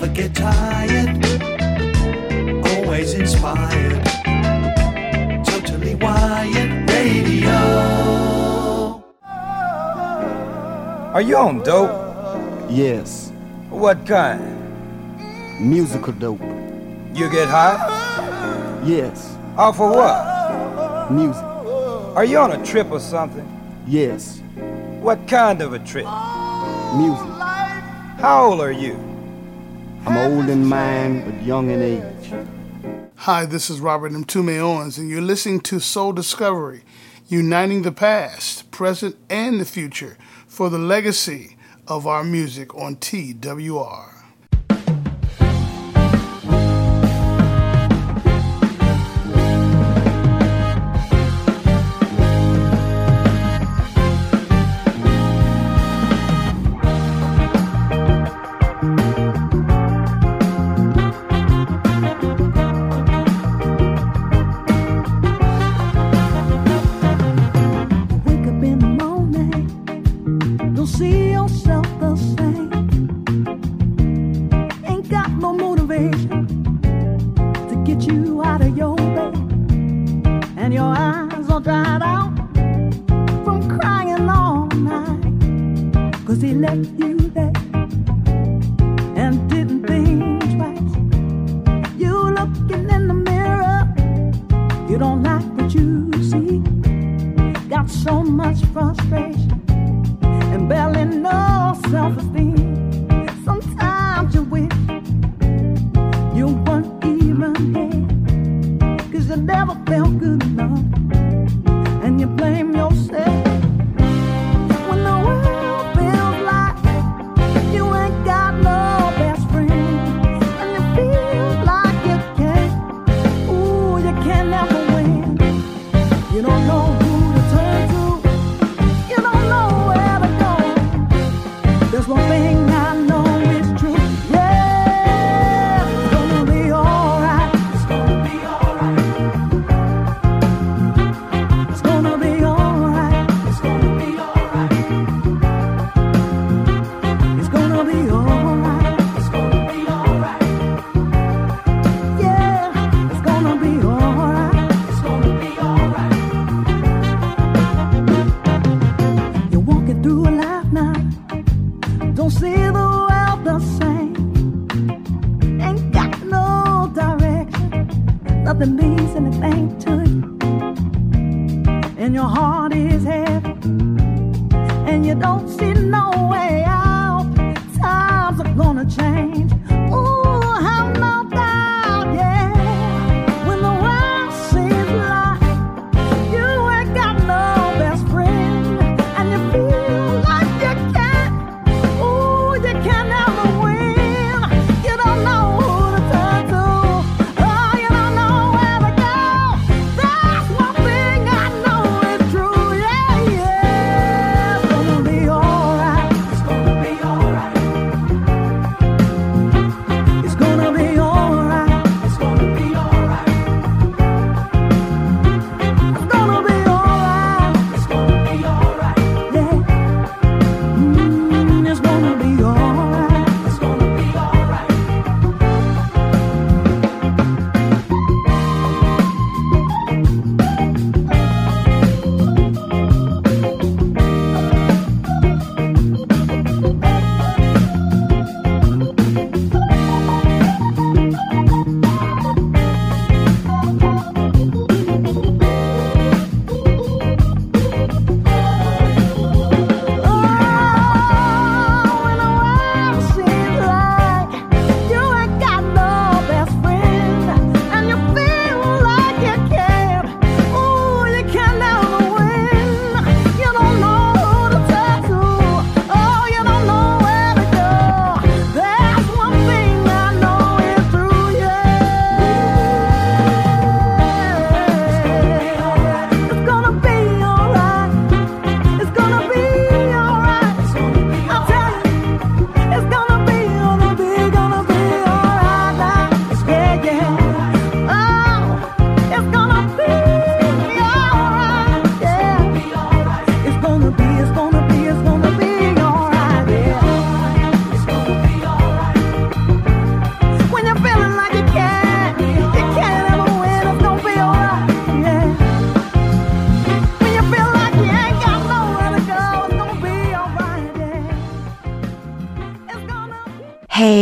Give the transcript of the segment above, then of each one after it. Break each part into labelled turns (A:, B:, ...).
A: never get tired, always inspired, totally wired radio.
B: Are you on dope?
C: Yes.
B: What kind?
C: Musical dope.
B: You get high?
C: Yes.
B: Off of what?
C: Music.
B: Are you on a trip or something?
C: Yes.
B: What kind of a trip?
C: Music.
B: How old are you?
C: I'm old in mind, but young in age.
D: Hi, this is Robert Mtume Owens, and you're listening to Soul Discovery, uniting the past, present, and the future for the legacy of our music on TWR.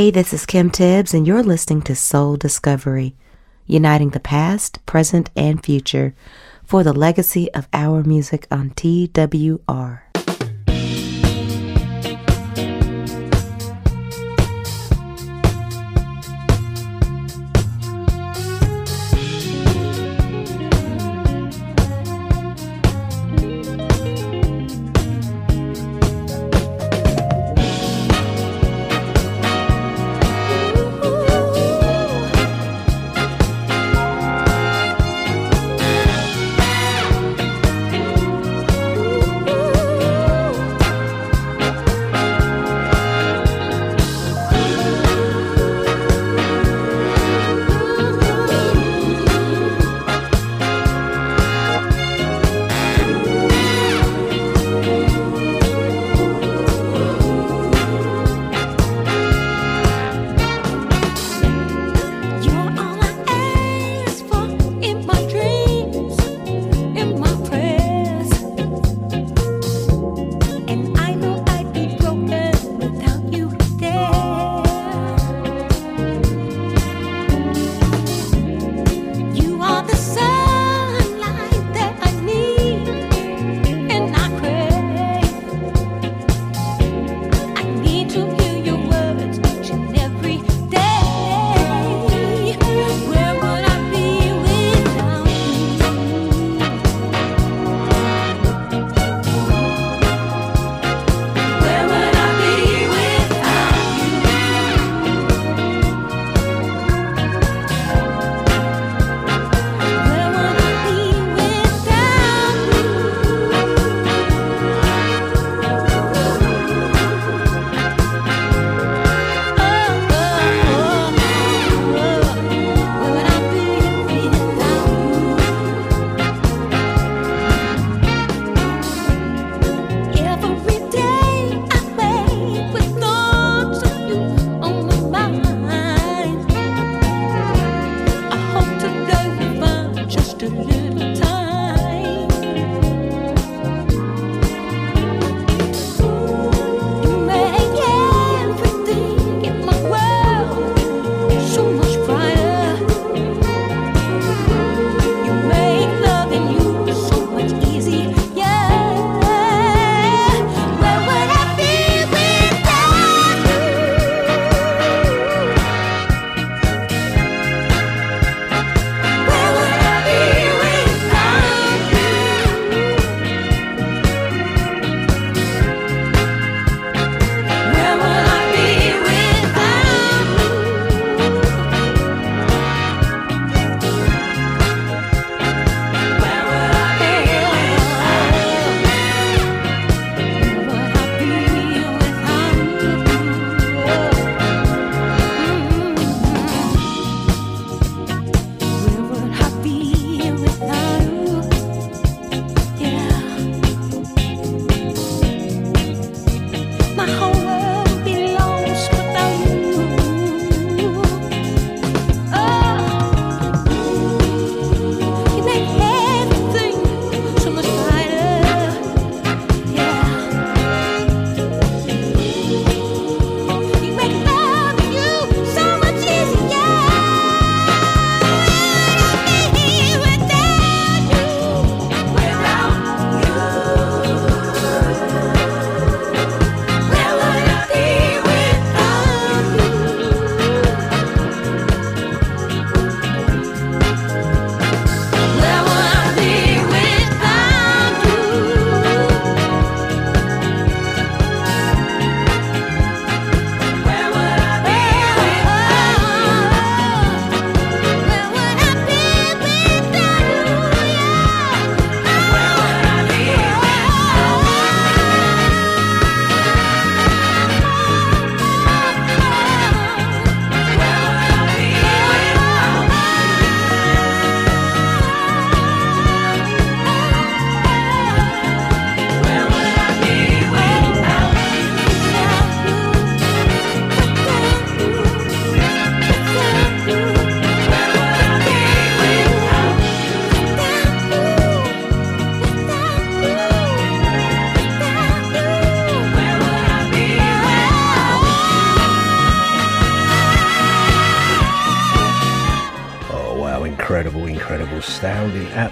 E: Hey, this is Kim Tibbs, and you're listening to Soul Discovery, uniting the past, present, and future for the legacy of our music on TWR.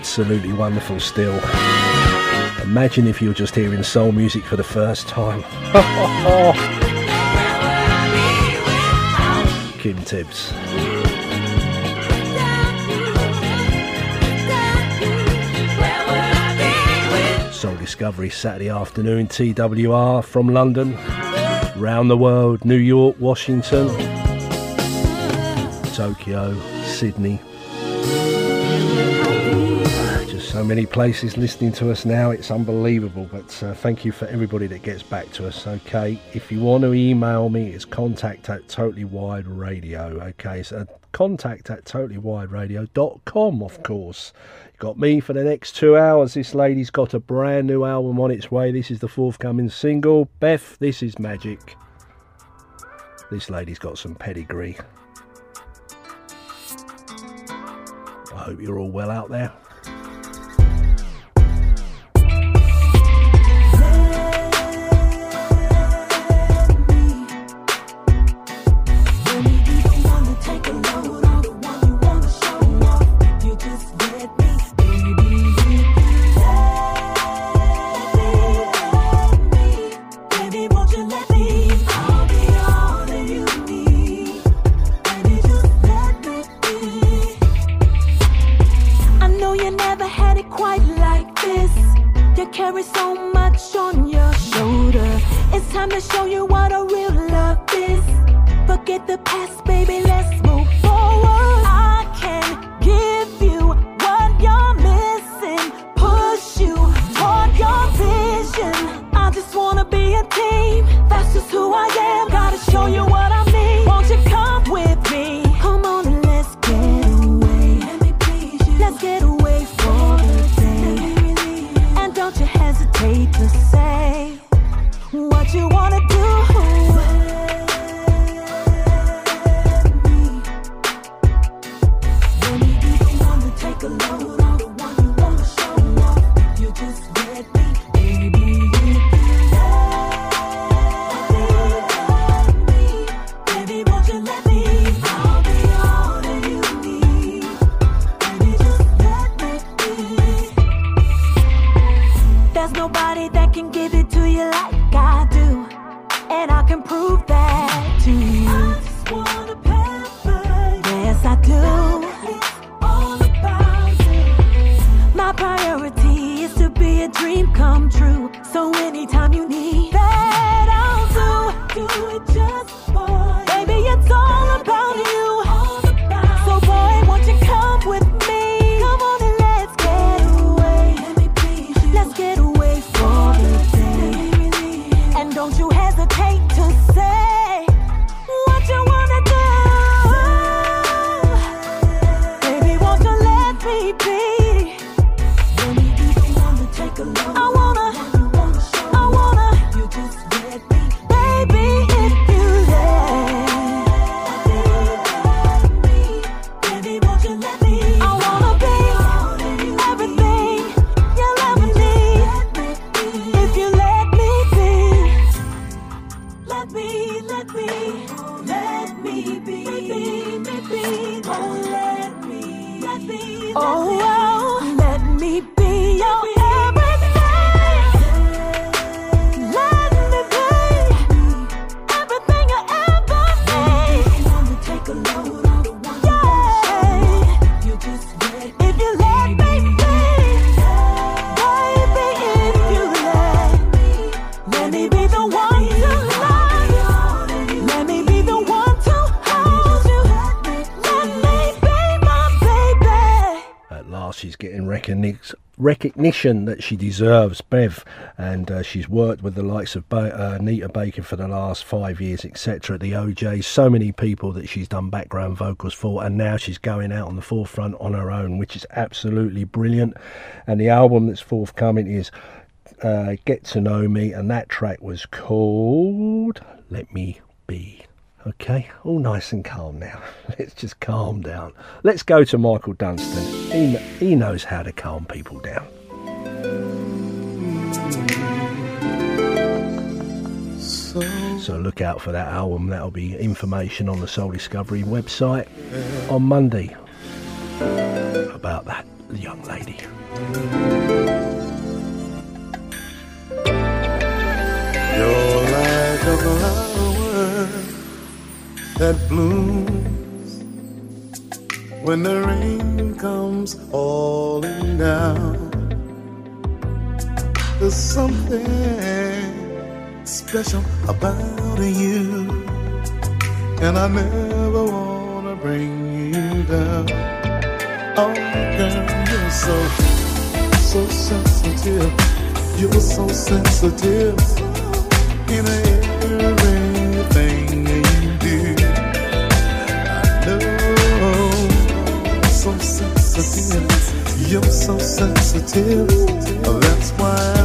F: Absolutely wonderful still. Imagine if you're just hearing soul music for the first time. Kim Tibbs. Soul Discovery Saturday afternoon, TWR from London, round the world, New York, Washington, Tokyo, Sydney. Many places listening to us now, it's unbelievable. But uh, thank you for everybody that gets back to us. Okay, if you want to email me, it's contact at Totally Wired Radio. Okay, so contact at totallywiredradio.com, of course. Got me for the next two hours. This lady's got a brand new album on its way. This is the forthcoming single. Beth, this is magic. This lady's got some pedigree. I hope you're all well out there. Recognition that she deserves, Bev, and uh, she's worked with the likes of uh, Nita Baker for the last five years, etc. At the OJ, so many people that she's done background vocals for, and now she's going out on the forefront on her own, which is absolutely brilliant. And the album that's forthcoming is uh, Get to Know Me, and that track was called Let Me Be. Okay, all nice and calm now. Let's just calm down. Let's go to Michael Dunstan. He, he knows how to calm people down. So look out for that album. That'll be information on the Soul Discovery website on Monday about that.
G: young lady.
H: You're like a flower that blooms when the rain comes falling down. There's something special about you, and I never wanna bring you down. Oh, girl, you're so, so sensitive. You're so sensitive in everything you do. I know, so sensitive. You're so sensitive. That's why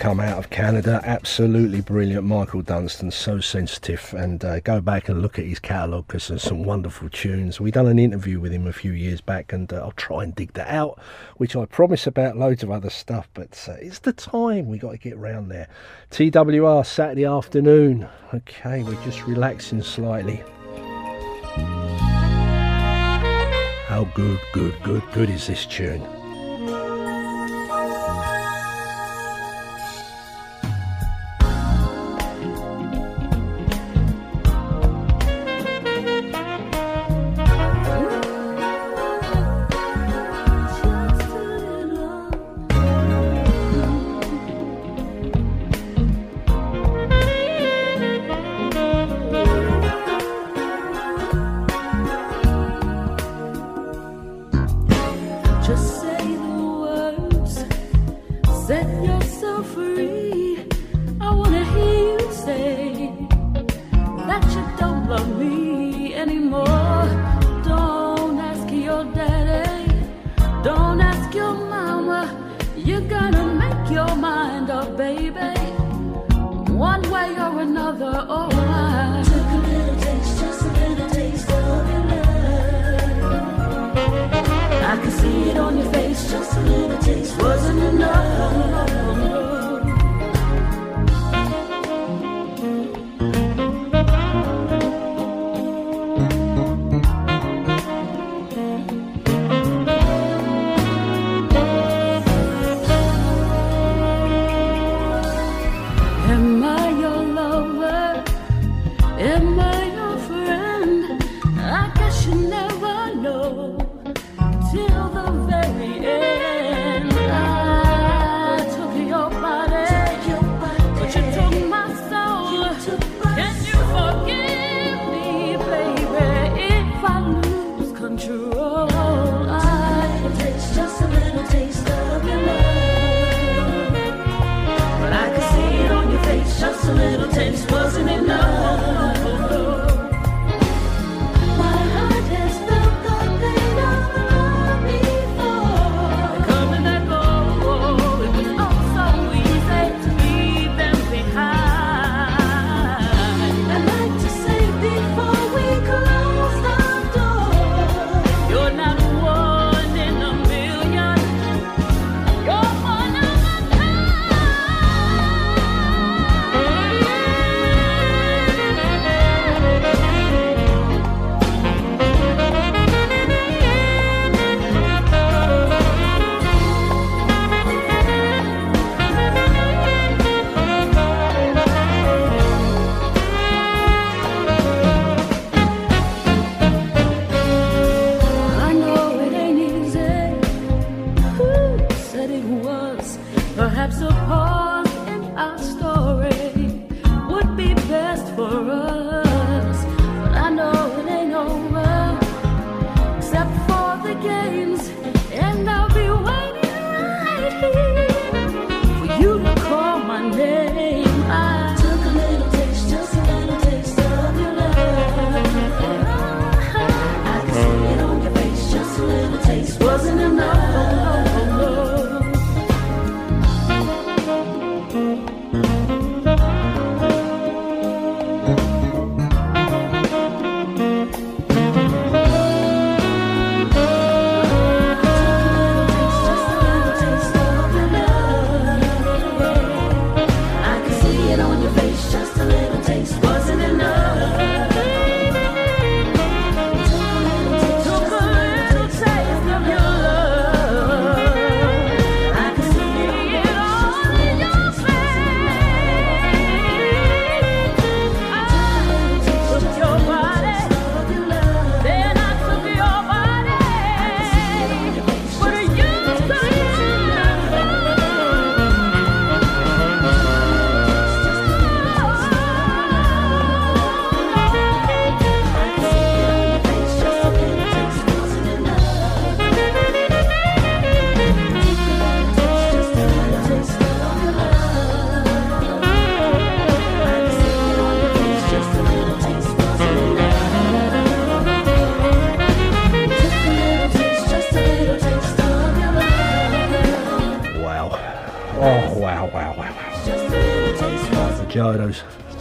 G: come out of Canada. Absolutely brilliant. Michael Dunstan, so sensitive. And uh, go back and look at his catalogue because there's some wonderful tunes. We done an interview with him a few years back, and uh, I'll try and dig that out, which I promise about loads of other stuff. But uh, it's the time we got to get round there. TWR Saturday afternoon. Okay, we're just relaxing slightly. How good, good, good, good is this tune?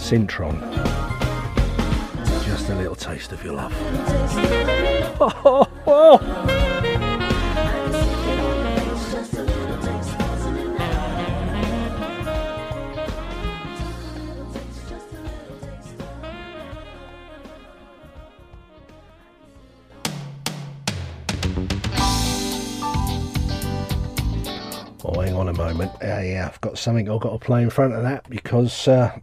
G: Sintron. Just a little taste of your love. Oh, oh, oh. Oh, hang on a moment. Yeah, yeah, I've got something I've got to play in front of that because uh,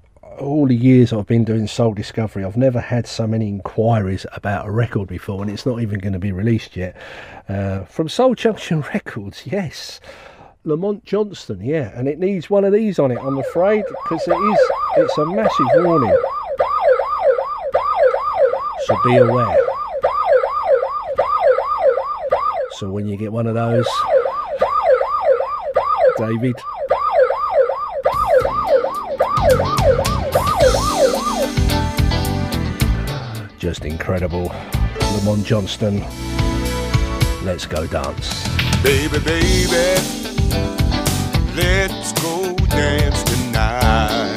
G: all the years I've been doing Soul Discovery, I've never had so many inquiries about a record before, and it's not even going to be released yet. Uh, from Soul Junction Records, yes. Lamont Johnston, yeah, and it needs one of these on it, I'm afraid, because it is, it's a massive warning. So be aware. So when you get one of those, David. Just incredible. Lamont Johnston. Let's go dance.
I: Baby, baby, let's go dance tonight.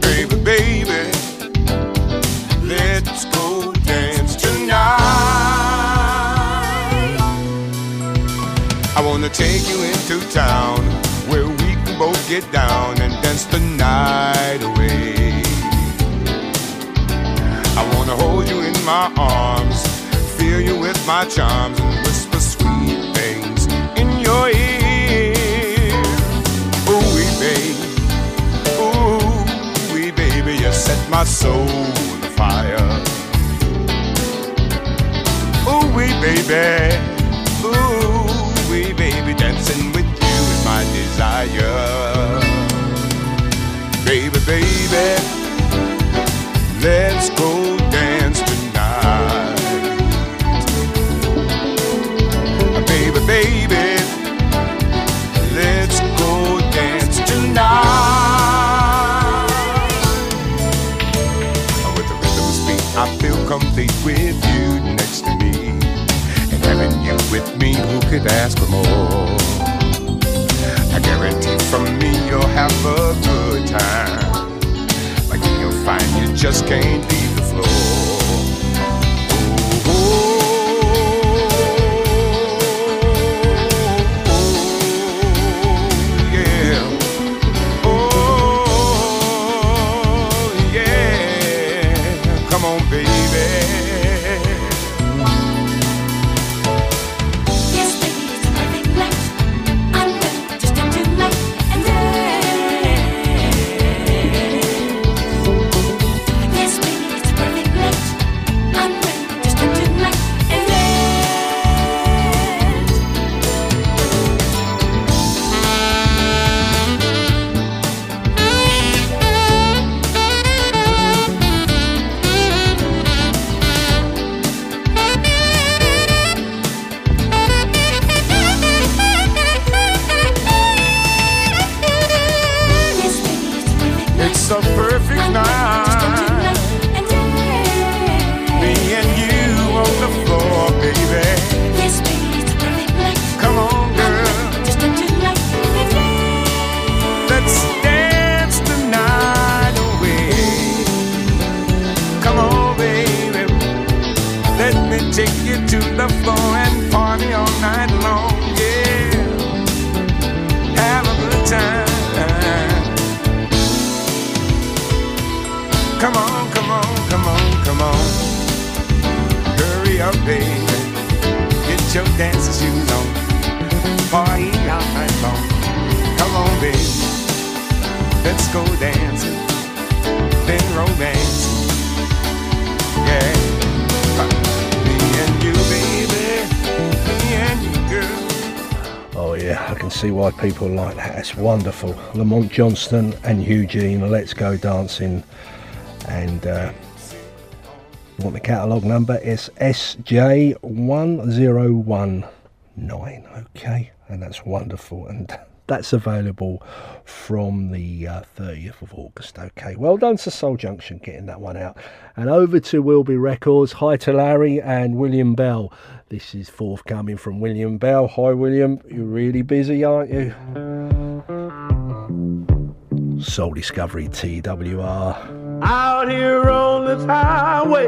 I: Baby, baby, let's go dance tonight. I wanna take you into town where we can both get down and dance the night away. My arms, fill you with my charms, and whisper sweet things in your ear. Ooh, wee baby, ooh, wee baby, you set my soul on fire. Ooh, wee baby, ooh, wee baby, dancing with you is my desire. Baby, baby. Let's go me, who could ask for more? I guarantee from me you'll have a good time. Like you'll find you just can't leave the floor.
G: People like that. It's wonderful. Lamont Johnston and Eugene, Let's Go Dancing. And uh, want the catalogue number? It's SJ1019. Okay, and that's wonderful. And that's available from the uh, 30th of August. Okay, well done to Soul Junction getting that one out. And over to Wilbe Records. Hi to Larry and William Bell. This is forthcoming from William Bell. Hi, William. You're really busy, aren't you? Soul Discovery TWR.
J: Out here on this highway,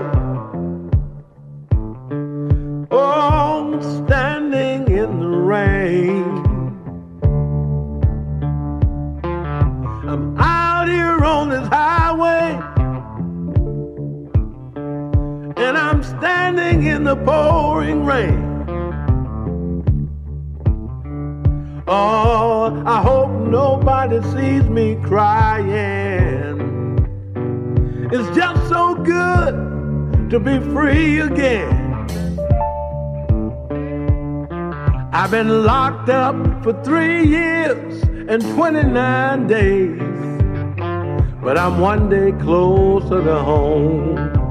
J: oh, standing in the rain. I'm out here on this highway. and I'm standing in the pouring rain. Oh, I hope nobody sees me crying. It's just so good to be free again. I've been locked up for three years and 29 days, but I'm one day closer to home.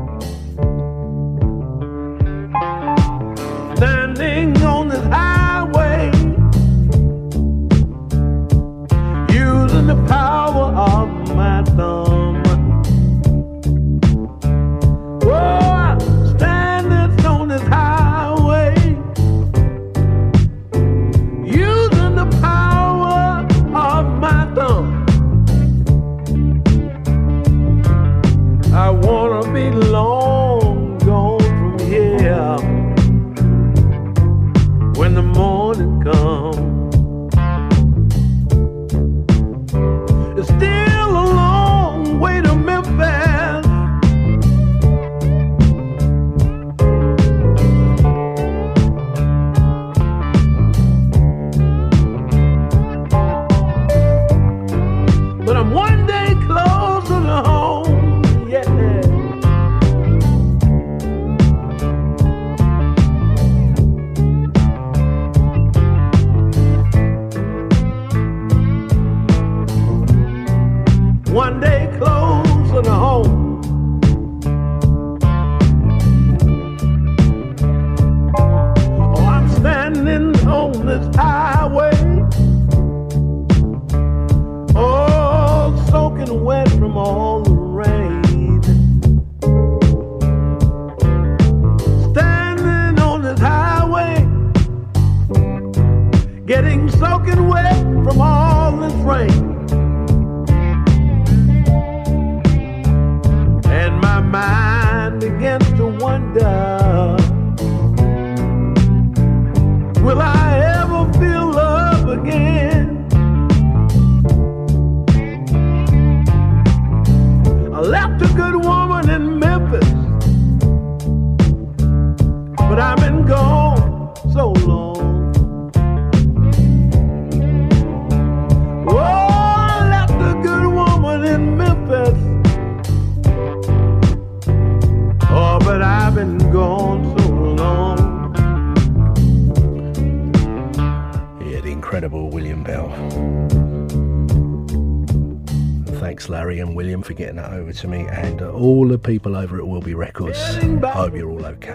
G: To me, and uh, all the people over at Wilbe Records. Hope you're all okay.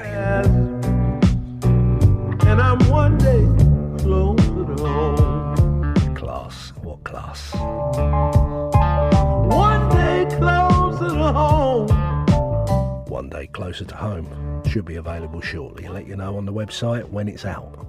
H: And I'm one day closer to home.
G: Class, what class?
H: One day closer to home.
G: One day closer to home. Should be available shortly. I'll let you know on the website when it's out.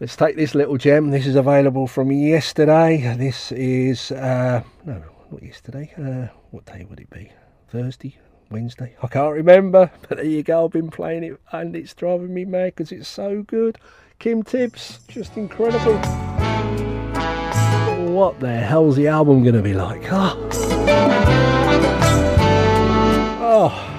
G: Let's take this little gem. This is available from yesterday. This is, uh, no, not yesterday. Uh, what day would it be? Thursday? Wednesday? I can't remember. But there you go. I've been playing it and it's driving me mad because it's so good. Kim Tibbs, just incredible. What the hell's the album going to be like? Oh. oh.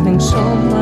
F: Having so much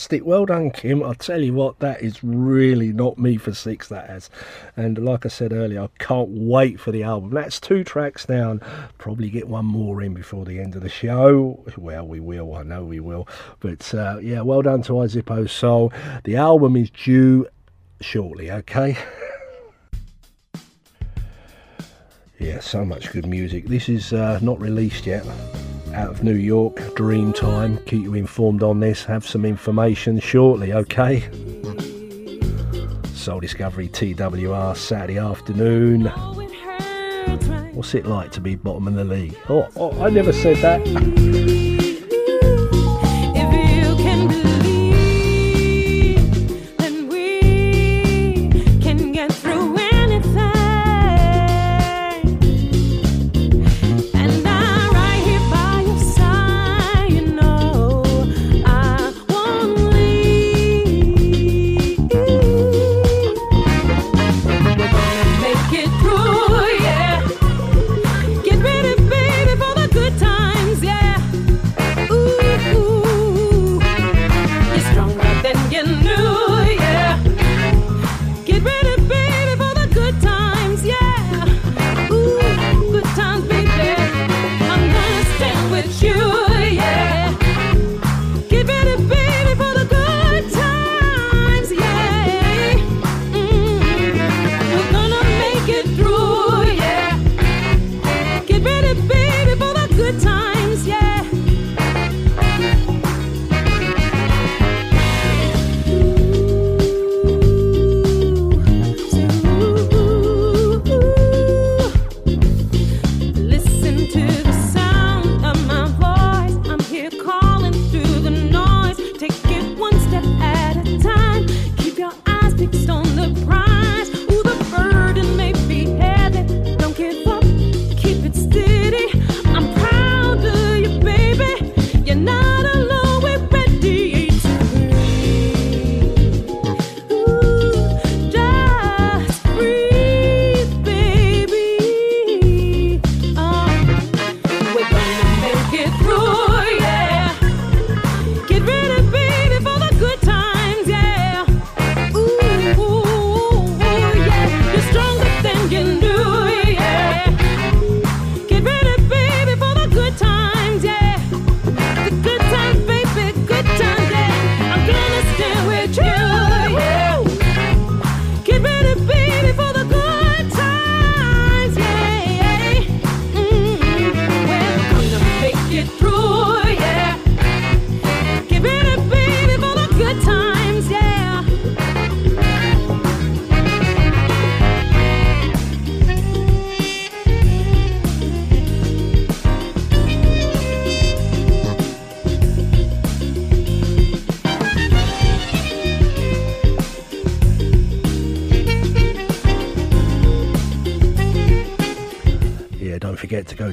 G: fantastic. Well done, Kim. I'll tell you what, that is really not me for six. That has, and like I said earlier, I can't wait for the album. That's two tracks down. Probably get one more in before the end of the show. Well, we will. I know we will. But uh, yeah, well done to Izippo Soul. The album is due shortly. Okay. Yeah, so much good music. This is uh, not released yet. Out of New York, Dreamtime. Keep you informed on this. Have some information shortly, okay? Soul Discovery TWR Saturday afternoon. What's it like to be bottom of the league? Oh, oh I never said that.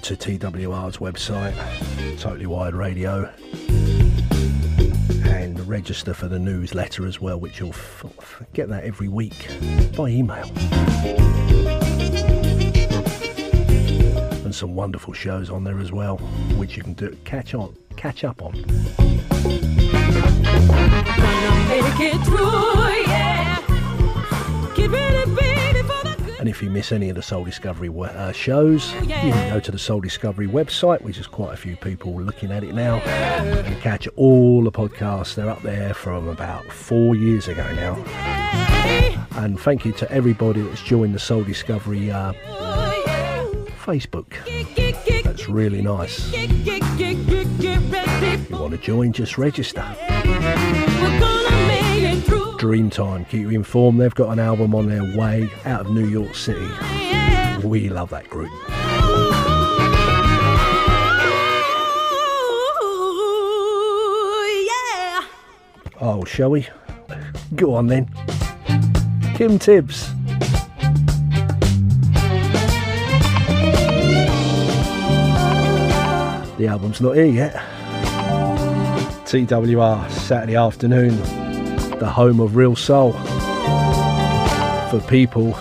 F: To
G: TWR's website, Totally Wired Radio, and register for the newsletter as well, which you'll f- get that every week by email. And some wonderful shows on there as well, which you can do catch on, catch up on. And if you miss any of the Soul Discovery uh, shows, you can go to the Soul Discovery website, which is quite a few people looking at it now, and catch all the podcasts. They're up there from about four years ago now. And thank you to everybody that's joined the Soul Discovery uh, Facebook. That's really nice. If you want to join, just register. Dreamtime, keep you informed. They've got an album on their way out of New York City. We love that group. Oh, shall we? Go on then. Kim Tibbs. The album's not here yet. TWR, Saturday afternoon, the home of real soul. For people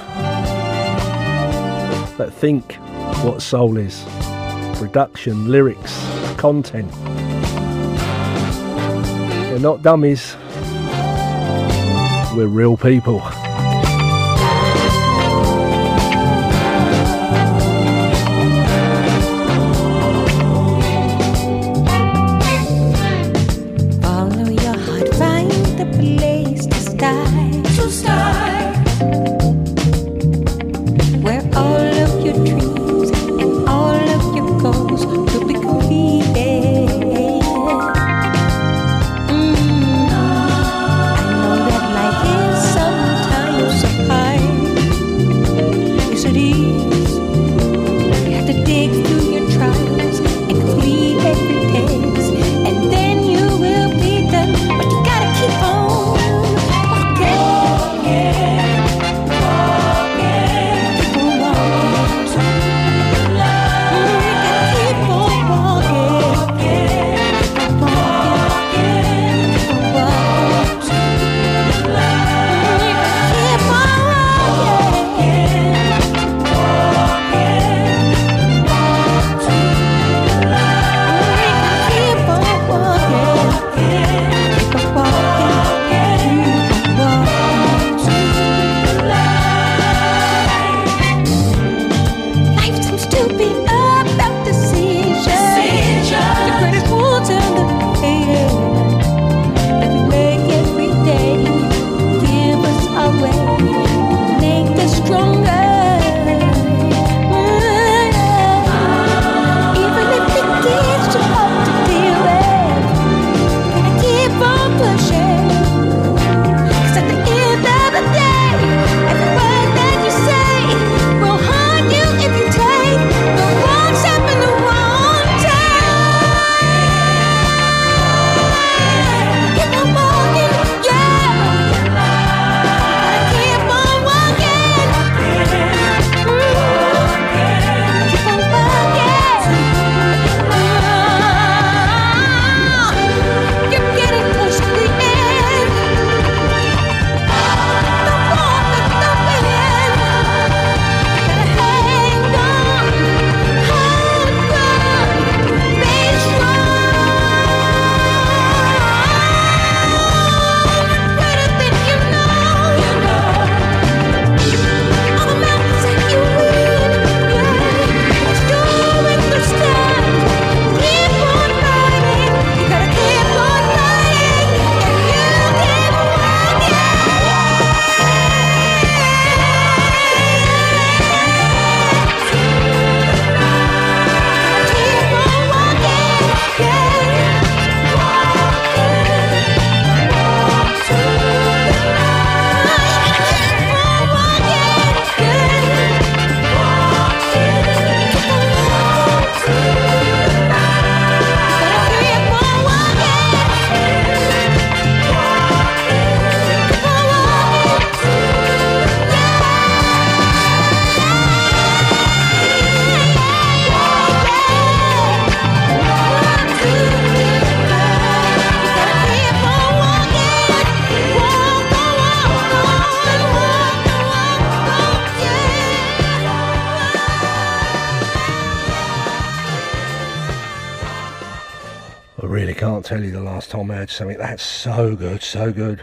G: that think what soul is production, lyrics, content.
F: They're not dummies, we're real people. had something that's so good, so good.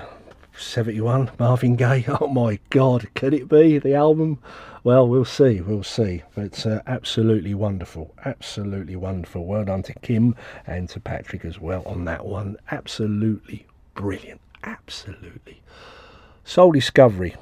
F: 71 Marvin Gaye. Oh my God, can it be the album? Well, we'll see, we'll see. But uh, absolutely wonderful, absolutely wonderful. Well done to Kim and to Patrick as well on that one. Absolutely brilliant, absolutely. Soul Discovery.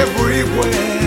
K: Everywhere.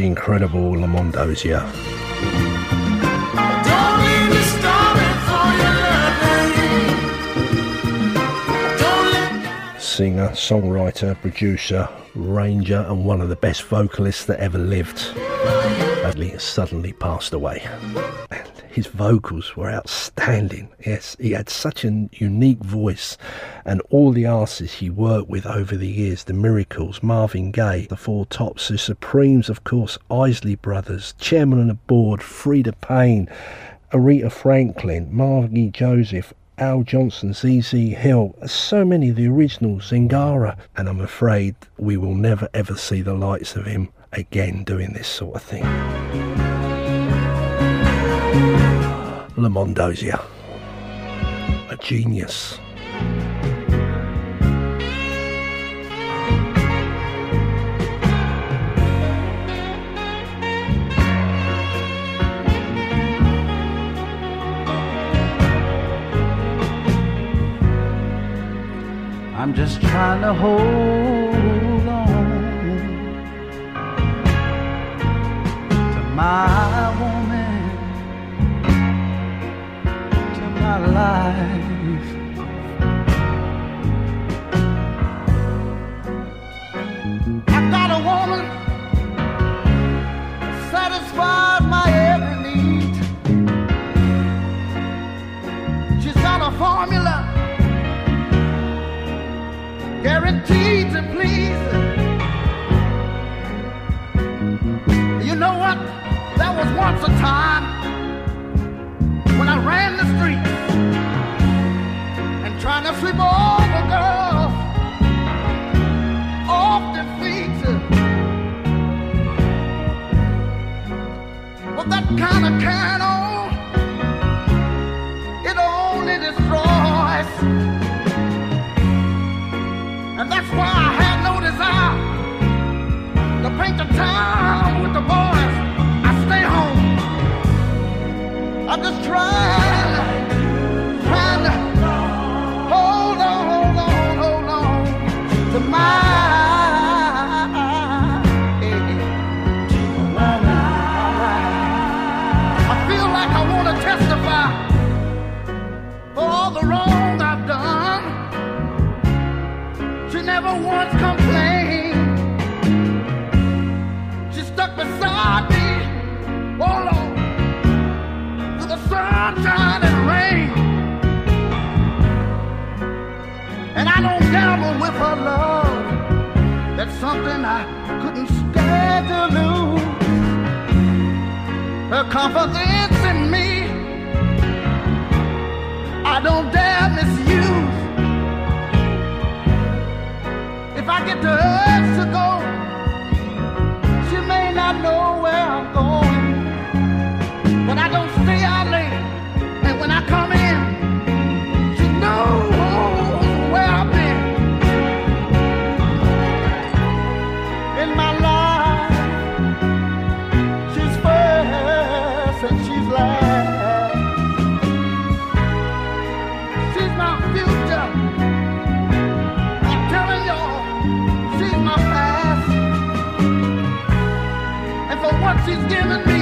K: The
G: incredible Lamont Dozier.
J: Don't leave me starving for your loving. Don't let
G: Singer, songwriter, producer, ranger, and one of the best vocalists that ever lived. Sadly, has suddenly passed away. His vocals were outstanding. Yes, he had such a unique voice, and all the artists he worked with over the years the Miracles, Marvin Gaye, the Four Tops, the Supremes, of course, Isley Brothers, Chairman of the Board, Freda Payne, Aretha Franklin, Margie Joseph, Al Johnson, ZZ Hill, so many of the originals, Zingara, and I'm afraid we will never ever see the likes of him again doing this sort of thing. Lamont Dozier, a genius.
L: I'm just trying to hold on to my woman, life. I got a woman that satisfies my every need. She's got a formula guaranteed to please. You know what? There was once a time when I ran the streets trying to all the girls off their feet. Well, that kind of can on, it only destroys. And that's why I had no desire to paint the town with the boys. I stay home. I'm just trying And I don't gamble with her love. That's something I couldn't stand to lose. Her confidence in me, I don't dare misuse. If I get the urge to go, she may not know where I'm going. She's given me,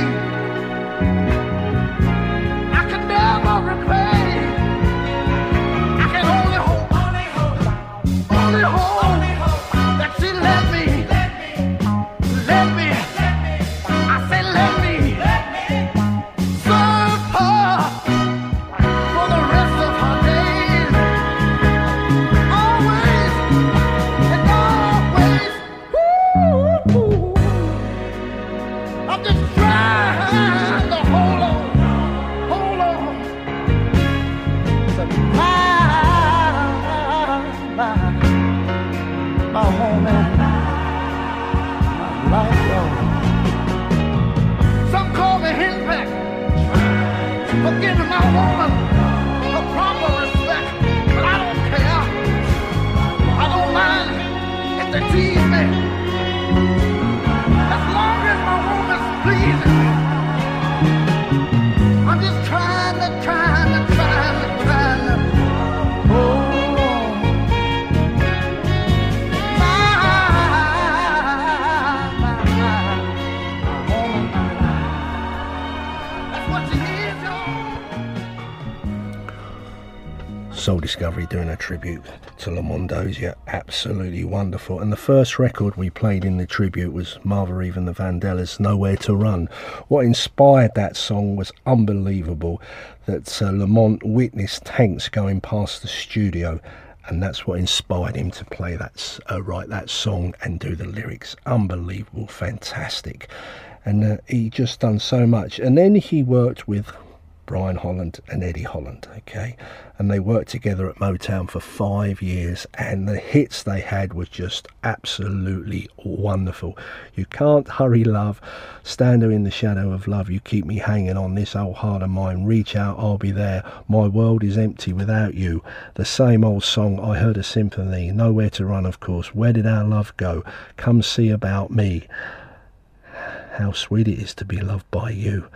L: doing a tribute to Lamondo's. Yeah, absolutely wonderful. And the first record we played in the tribute was Martha Reeves and the Vandellas, Nowhere to Run. What inspired that song was unbelievable that uh, Lamont witnessed tanks going past the studio. And that's what inspired him to play that, uh, write that song and do the lyrics. Unbelievable, fantastic, and uh, he just done so much. And then he worked with Brian Holland and Eddie Holland, okay? And they worked together at Motown for five years, and the hits they had were just absolutely wonderful. You can't hurry love, stand there in the shadow of love, you keep me hanging on this old heart of mine, reach out, I'll be there. My world is empty without you. The same old song, I heard a symphony, nowhere to run, of course. Where did our love go? Come see about me. How sweet it is to be loved by you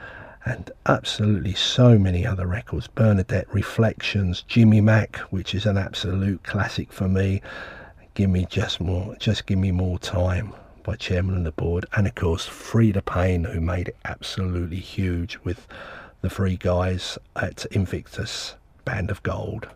L: and absolutely so many other records Bernadette Reflections, Jimmy Mack, which is an absolute classic for me. Give me just more, just give me more time by Chairman of the Board, and of course Freda Payne, who made it absolutely huge with the three guys at Invictus Band of Gold.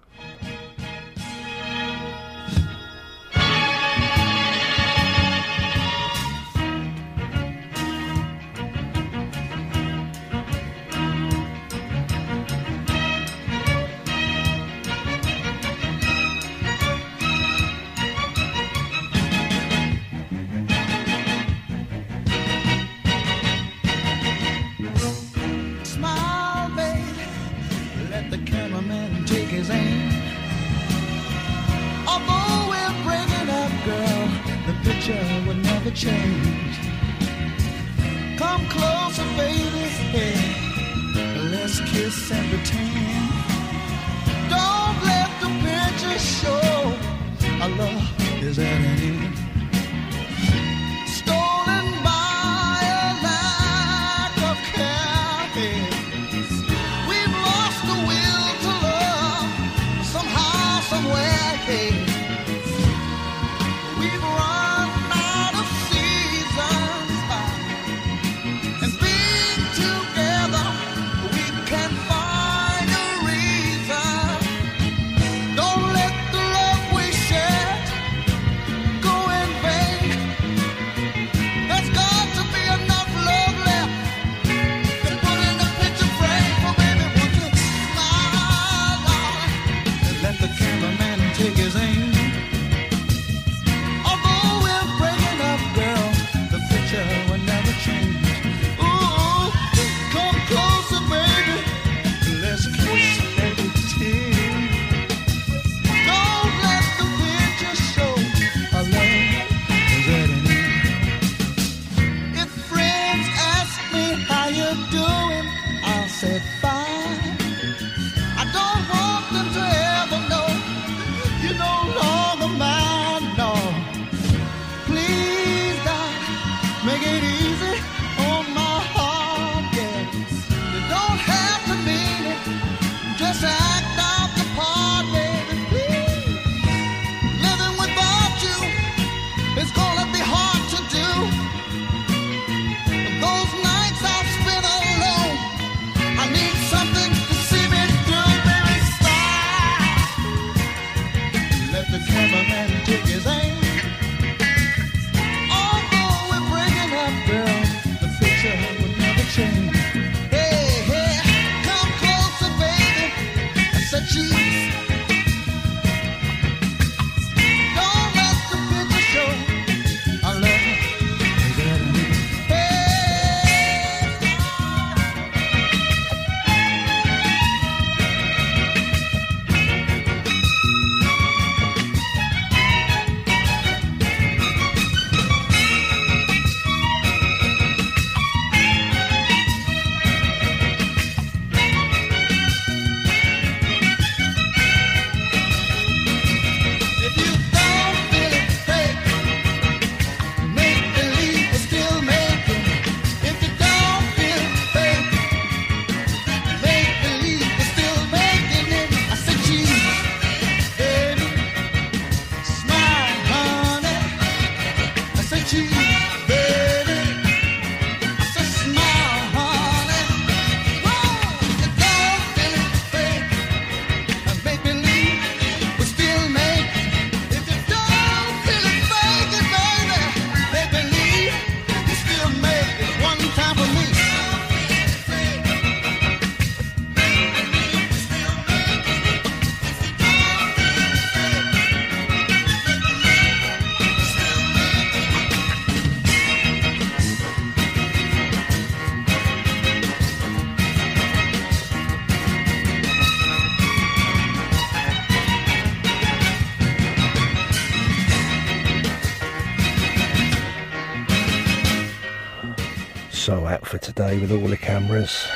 G: Today with all the cameras.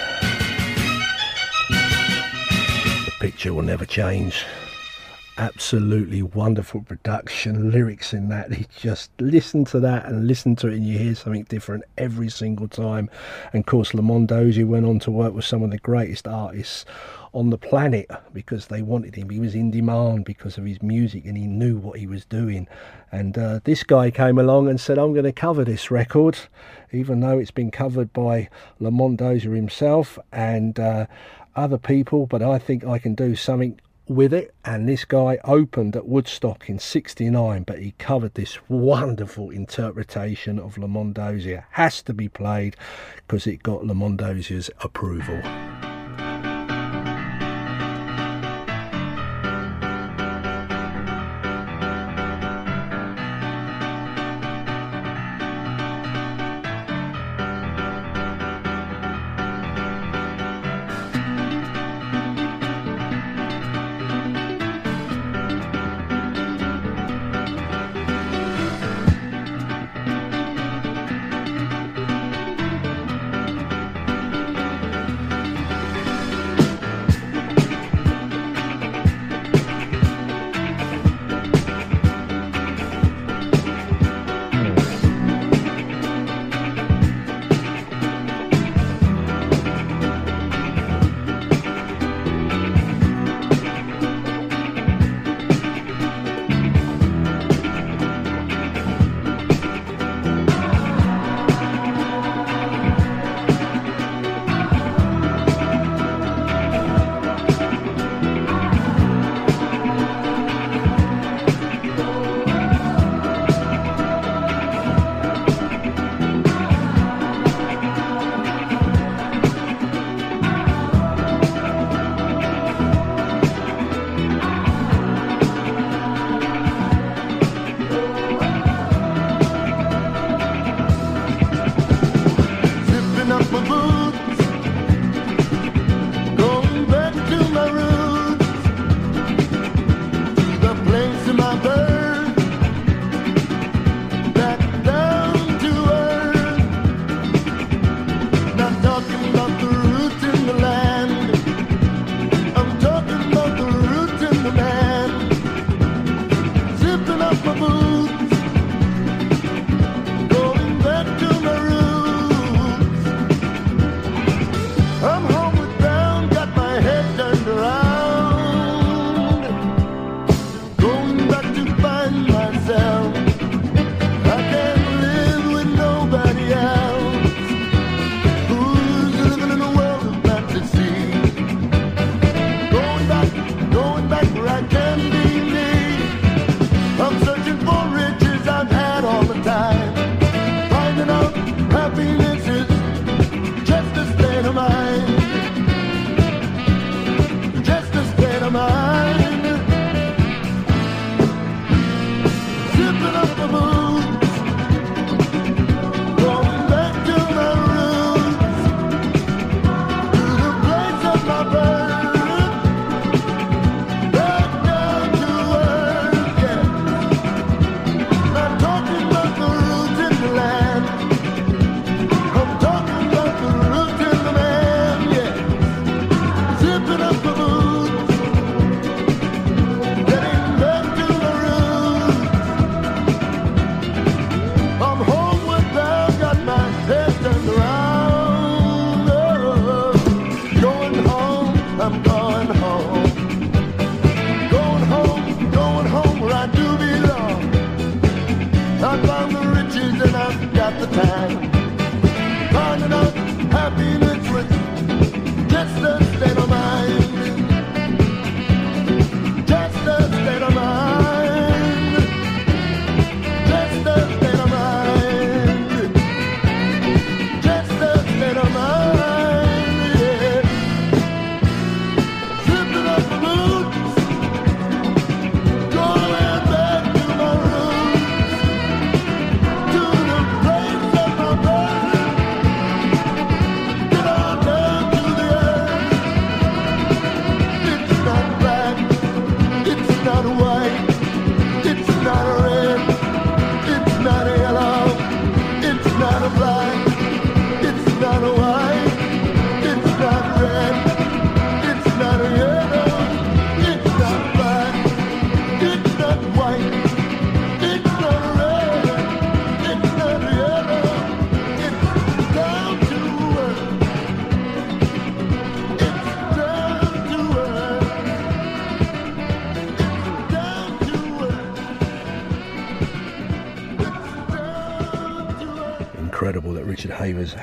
G: The picture will never change. Absolutely wonderful production, lyrics in that. You just listen to that and listen to it, and you hear something different every single time. And of course, Lamont Dozier went on to work with some of the greatest artists on the planet because they wanted him. He was in demand because of his music and he knew what he was doing. And uh, this guy came along and said, I'm going to cover this record, even though it's been covered by Lamont Dozier himself and uh, other people, but I think I can do something with it. And this guy opened at Woodstock in 69, but he covered this wonderful interpretation of Lamont Dozier. Has to be played because it got Lamont Dozier's approval.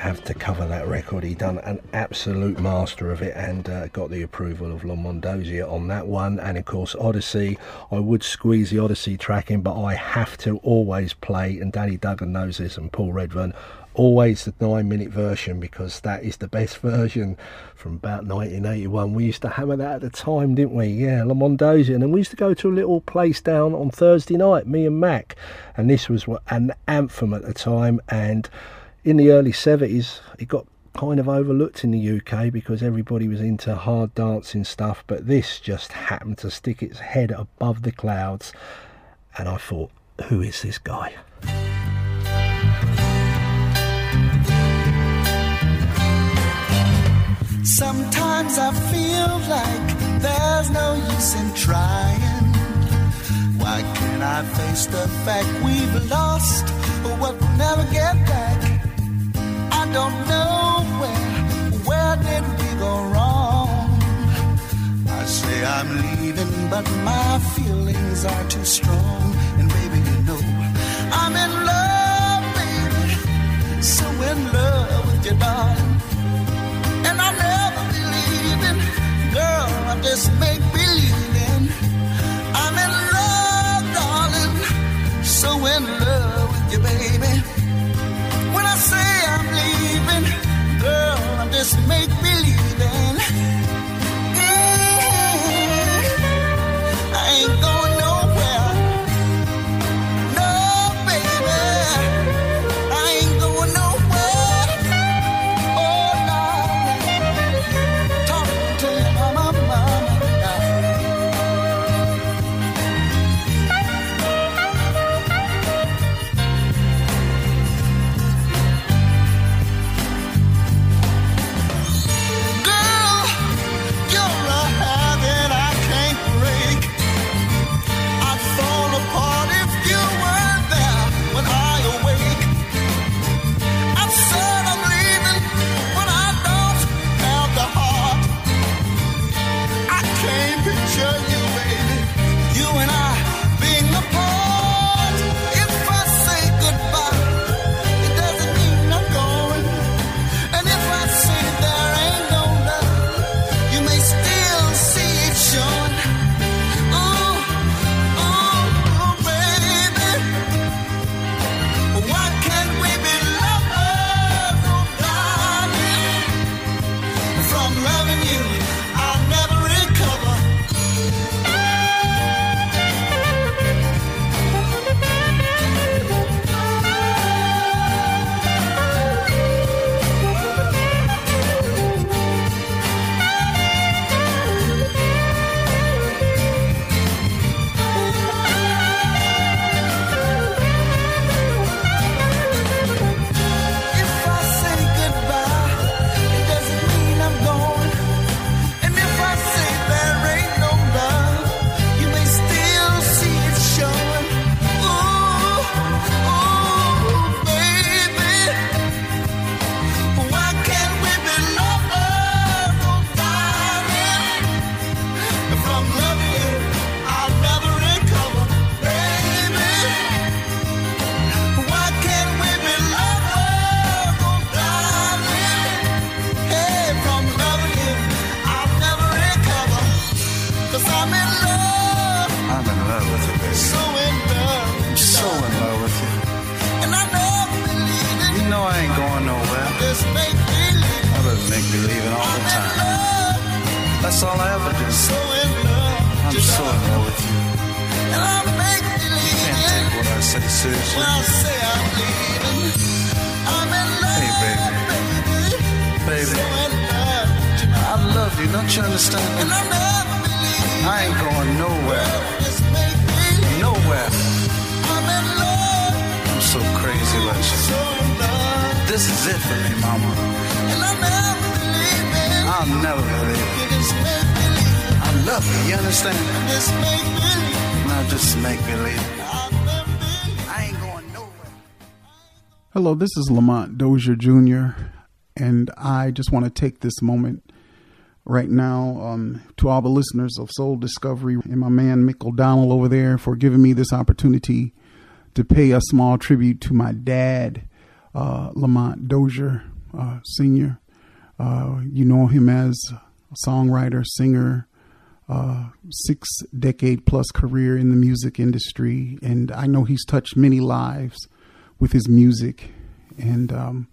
H: Had to
G: cover that record. He done an absolute master of it and uh, got the approval of Lamont Dozier on that one. And of course, Odyssey. I would squeeze the Odyssey track in, but I have to always play, and Danny Duggan knows this, and Paul Redburn, always the nine minute version because that is the best version from about 1981. We used to hammer that at the time, didn't we? Yeah, Lamont Dozier. And we used to go to a little place down on Thursday night, me and Mac, and this was an anthem at the time. And in the early 70s, it got kind of overlooked in the UK because everybody was into hard dancing stuff, but this just happened to stick its head above the clouds. And I thought, who is this guy?
L: Sometimes I feel like there's no use in trying. Why can't I face the fact we've lost what we'll never get back? Don't know where, where did we go wrong? I say I'm leaving, but my feelings are too strong. And baby, you know, I'm in love, baby. So in love with you, darling. And I never believed in, girl, I just make. I'm in love, darling, so in love with you, baby. When I say I'm leaving, just make believing.
M: This is
N: Lamont Dozier Jr., and I just want to take this moment right now um, to all the listeners of Soul Discovery and my man Mick O'Donnell over there for giving me this opportunity to pay a small tribute to my dad, uh, Lamont Dozier uh, Sr. Uh, you know him as a songwriter, singer, uh, six decade plus career in the music industry, and I know he's touched many lives with his music. And um,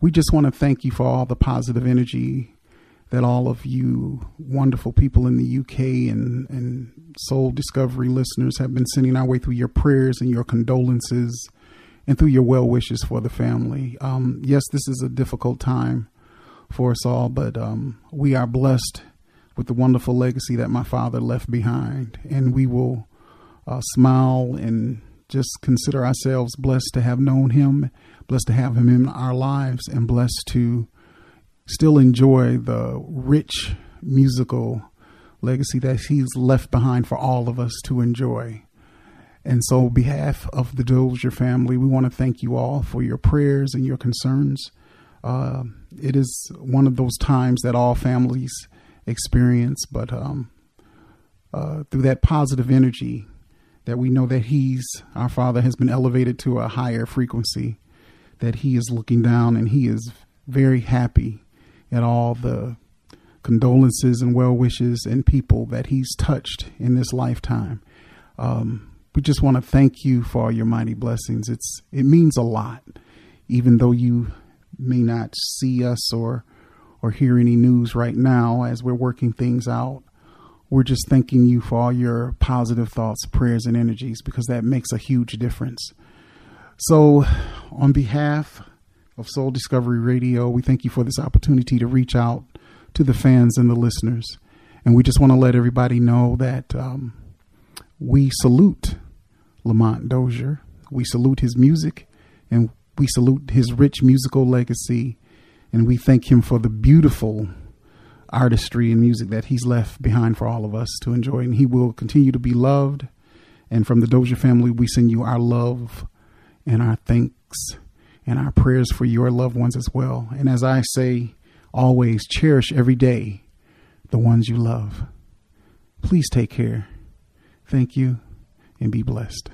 N: we just want to thank you for all the positive energy that all of you wonderful people in the UK and, and Soul Discovery listeners have been sending our way through your prayers and your condolences and through your well wishes for the family. Um, yes, this is a difficult time for us all, but um, we are blessed with the wonderful legacy that my father left behind, and we will uh, smile and just consider ourselves blessed to have known him, blessed to have him in our lives, and blessed to still enjoy the rich musical legacy that he's left behind for all of us to enjoy. And so, on behalf of the Dozier family, we want to thank you all for your prayers and your concerns. Uh, it is one of those times that all families experience, but um, uh, through that positive energy, that we know that he's our father has been elevated to a higher frequency, that he is looking down and he is very happy at all the condolences and well wishes and people that he's touched in this lifetime. Um, we just want to thank you for all your mighty blessings. It's it means a lot, even though you may not see us or or hear any news right now as we're working things out. We're just thanking you for all your positive thoughts, prayers, and energies because that makes a huge difference. So, on behalf of Soul Discovery Radio, we thank you for this opportunity to reach out to the fans and the listeners. And we just want to let everybody know that um, we salute Lamont Dozier. We salute his music and we salute his rich musical legacy. And we thank him for the beautiful artistry and music that he's left behind for all of us to enjoy. And he will continue to be loved. And from the Dozier family, we send you our love and our thanks and our prayers for your loved ones as well. And as I say, always cherish every day the ones you love. Please take care. Thank you and be blessed.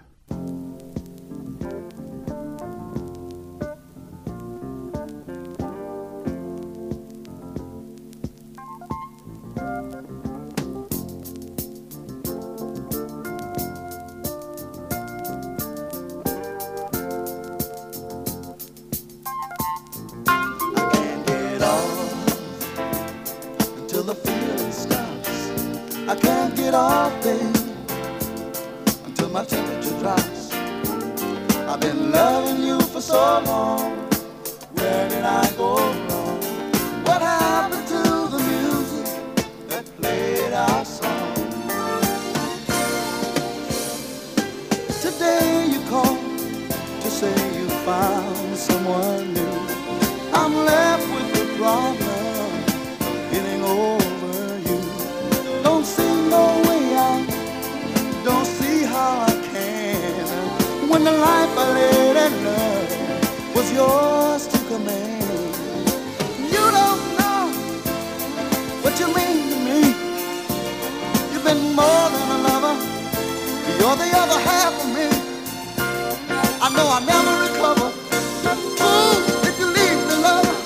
L: Been loving you for so long. Where did I go wrong? What happened to the music that played our song? Today you called to say you found someone You've been more than a lover. You're the other half of me. I know I never recover. Ooh, if you leave me, lover.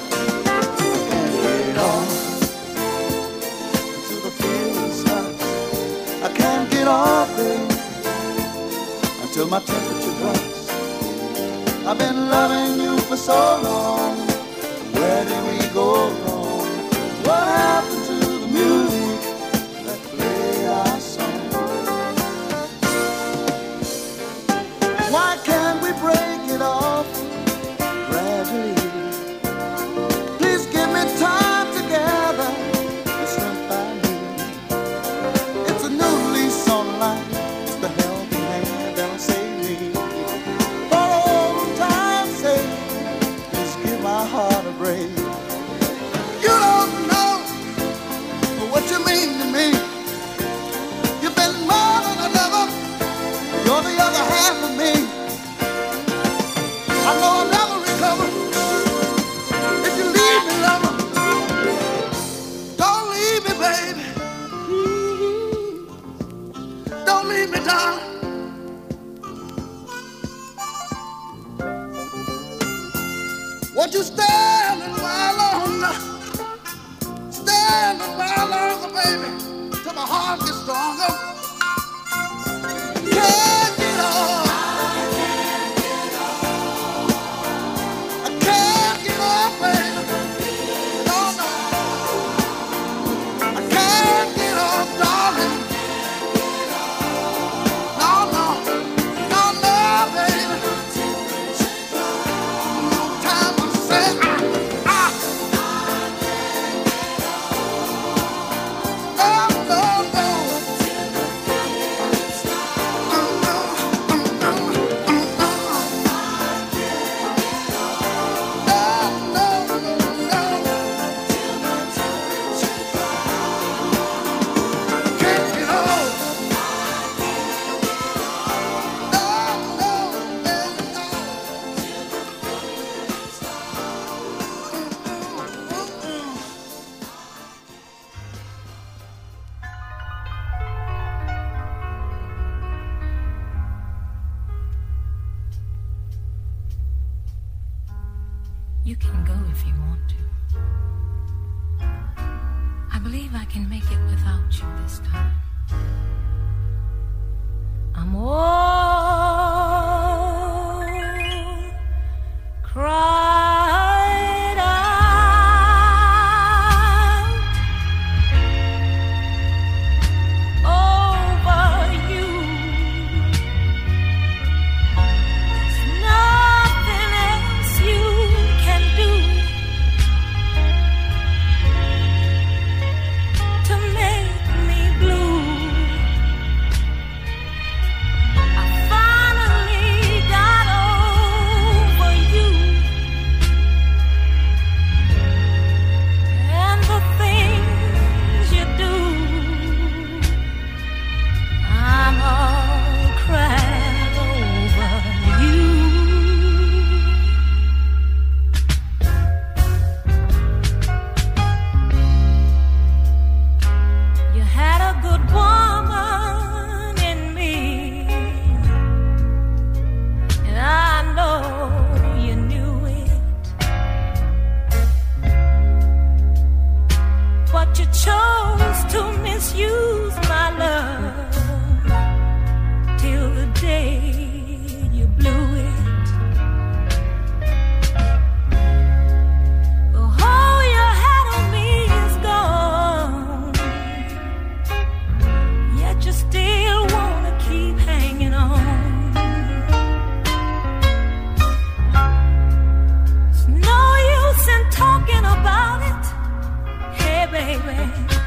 L: Get on until the feeling stops. I can't get off it until my temperature drops. I've been loving you for so long.
F: Baby.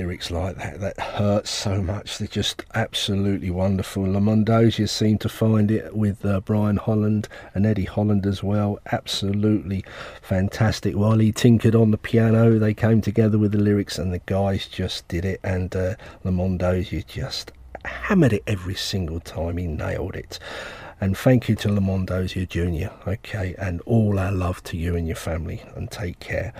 G: Lyrics like that that hurt so much? They're just absolutely wonderful. Lamont Dozier seem to find it with uh, Brian Holland and Eddie Holland as well. Absolutely fantastic. While he tinkered on the piano, they came together with the lyrics, and the guys just did it. And uh, Lamont Dozier just hammered it every single time. He nailed it. And thank you to Lamont Dozier Jr. Okay, and all our love to you and your family, and take care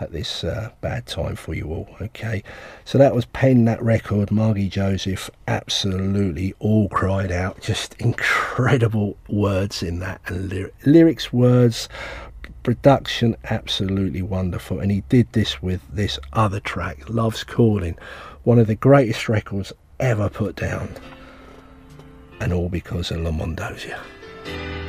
G: at this uh, bad time for you all. Okay, so that was Pen that record. Margie Joseph absolutely all cried out. Just incredible words in that, and lyr- lyrics, words, production absolutely wonderful. And he did this with this other track, Love's Calling, one of the greatest records ever put down, and all because of
K: Lamont Dozier. Love's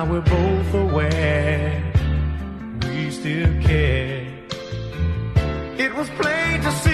K: now we're both aware we still care. It was plain to see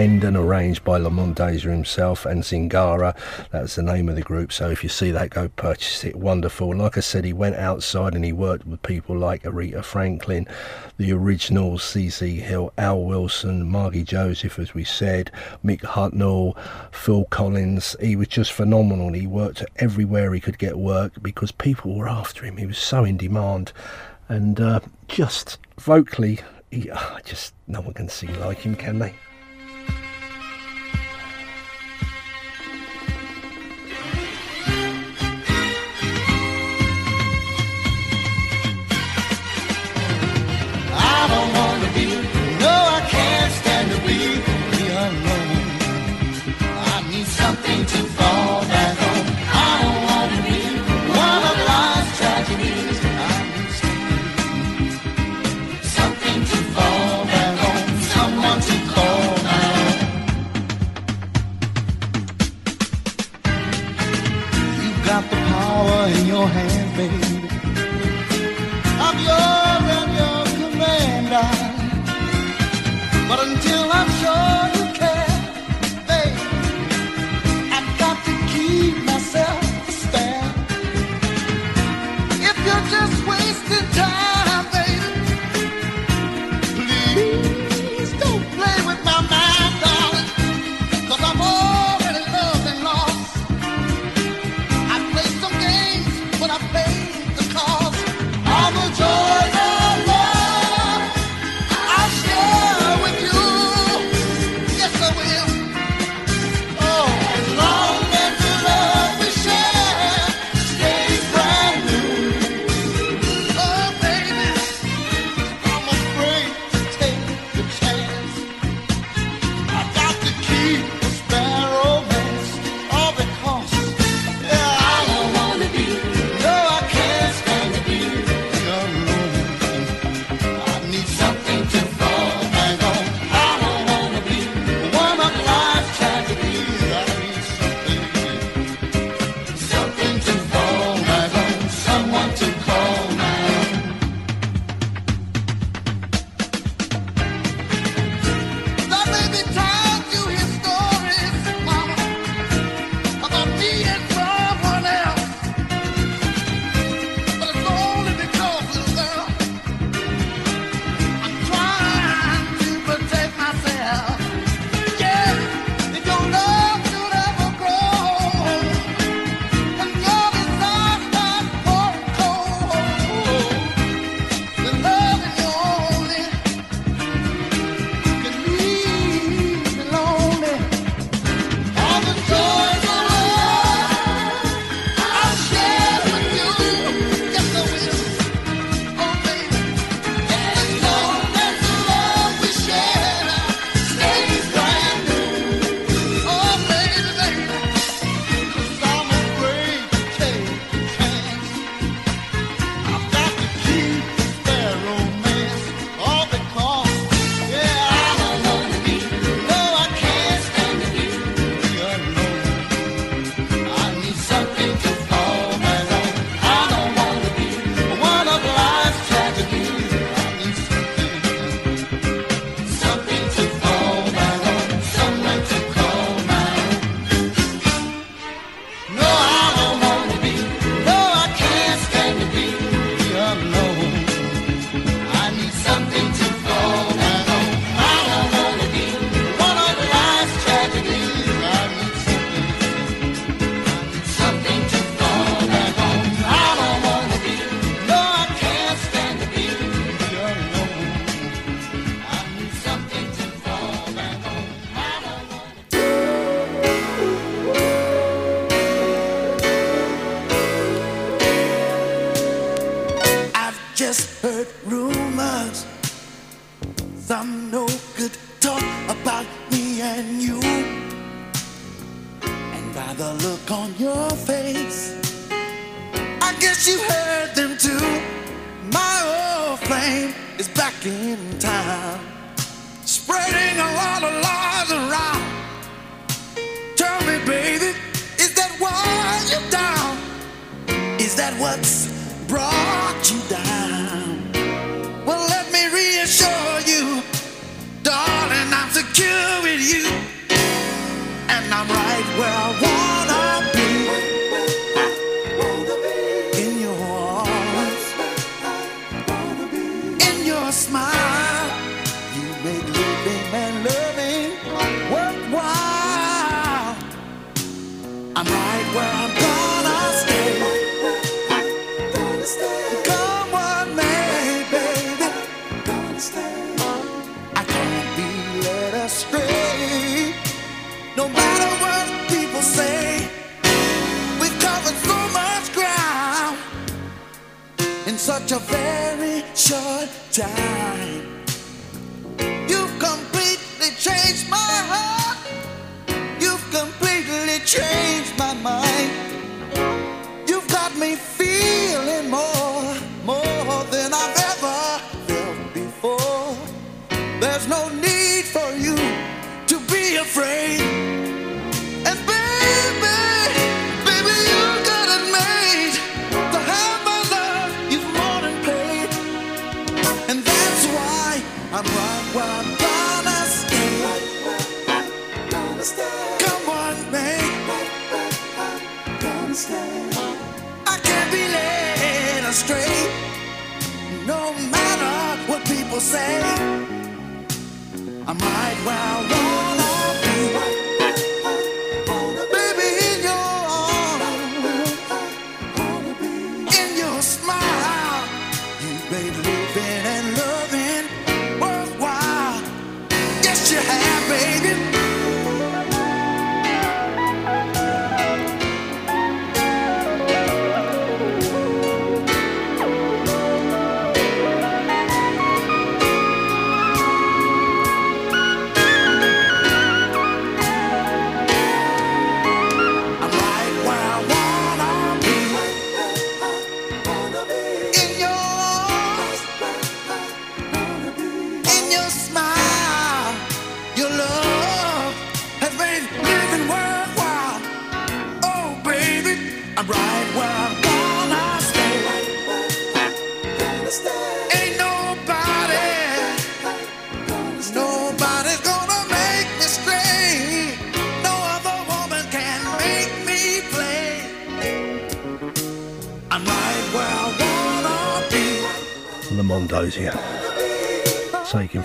G: penned and arranged by Lamont Dozier himself and Zingara. That's the name of the group. So if you see that, go purchase it. Wonderful. Like I said, he went outside and he worked with people like Aretha Franklin, the originals, CC Hill, Al Wilson, Margie Joseph, as we said, Mick Hucknall, Phil Collins. He was just phenomenal. He worked everywhere he could get work because people were after him. He was so in demand. And uh, just vocally, he, ah, just no one can sing like him, can they?
L: your hand, baby. I'm yours and your commander. But until I'm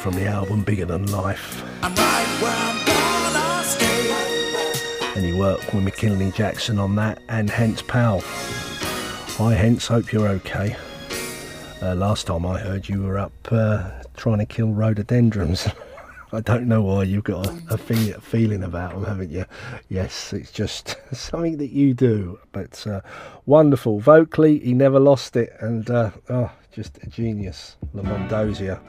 L: from the album Bigger Than Life. And you work with McKinley Jackson on that and Hence Powell. I hence hope you're okay. Uh, last time I heard you were up uh, trying to kill rhododendrons. I don't know why you've got a, a, fe- a, feeling about them, haven't you? Yes, it's just something that you do. But uh, wonderful vocally, he never lost it, and uh, oh, just a genius, Lamont Dozier.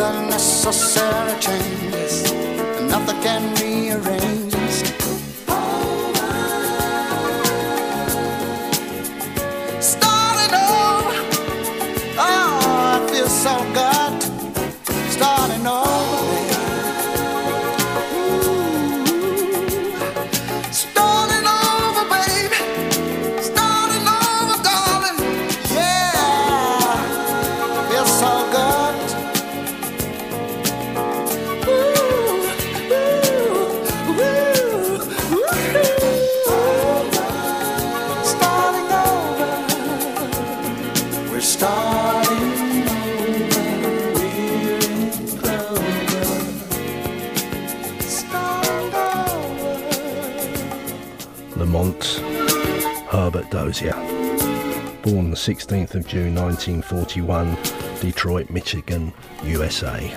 L: Unnecessary changes. Nothing can rearrange
G: Born the 16th of June 1941, Detroit, Michigan, USA.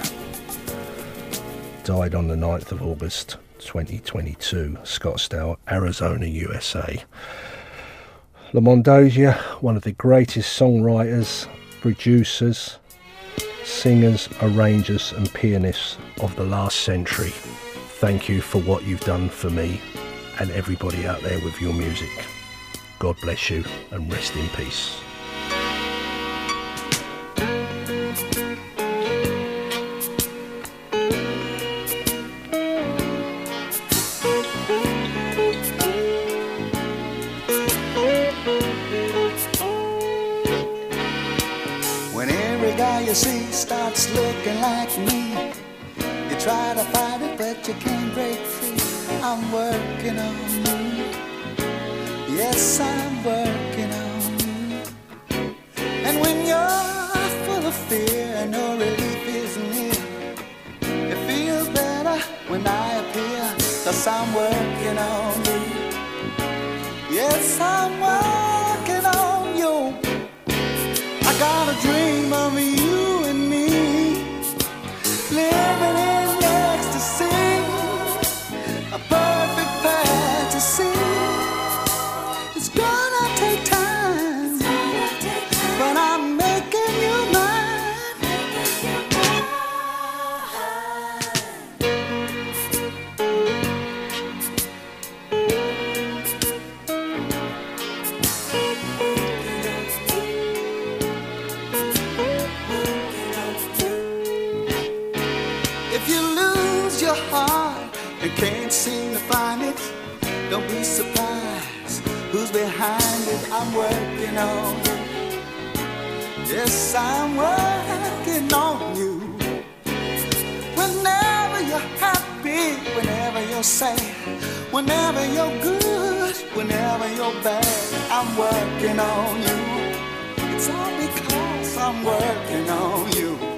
G: Died on the 9th of August 2022, Scottsdale, Arizona, USA. Lamont Dozier, one of the greatest songwriters, producers, singers, arrangers, and pianists of the last century. Thank you for what you've done for me and everybody out there with your music. God bless you and rest in peace.
L: When every guy you see starts looking like me, you try to fight it, but you can't break free. I'm working on you. Yes, I'm working on you. And when you're full of fear and no relief is near, it feels better when I appear, cause I'm working on you. Yes, I'm working I'm working on it. Yes, I'm working on you. Whenever you're happy, whenever you're sad, whenever you're good, whenever you're bad, I'm working on you. It's all because I'm working on you.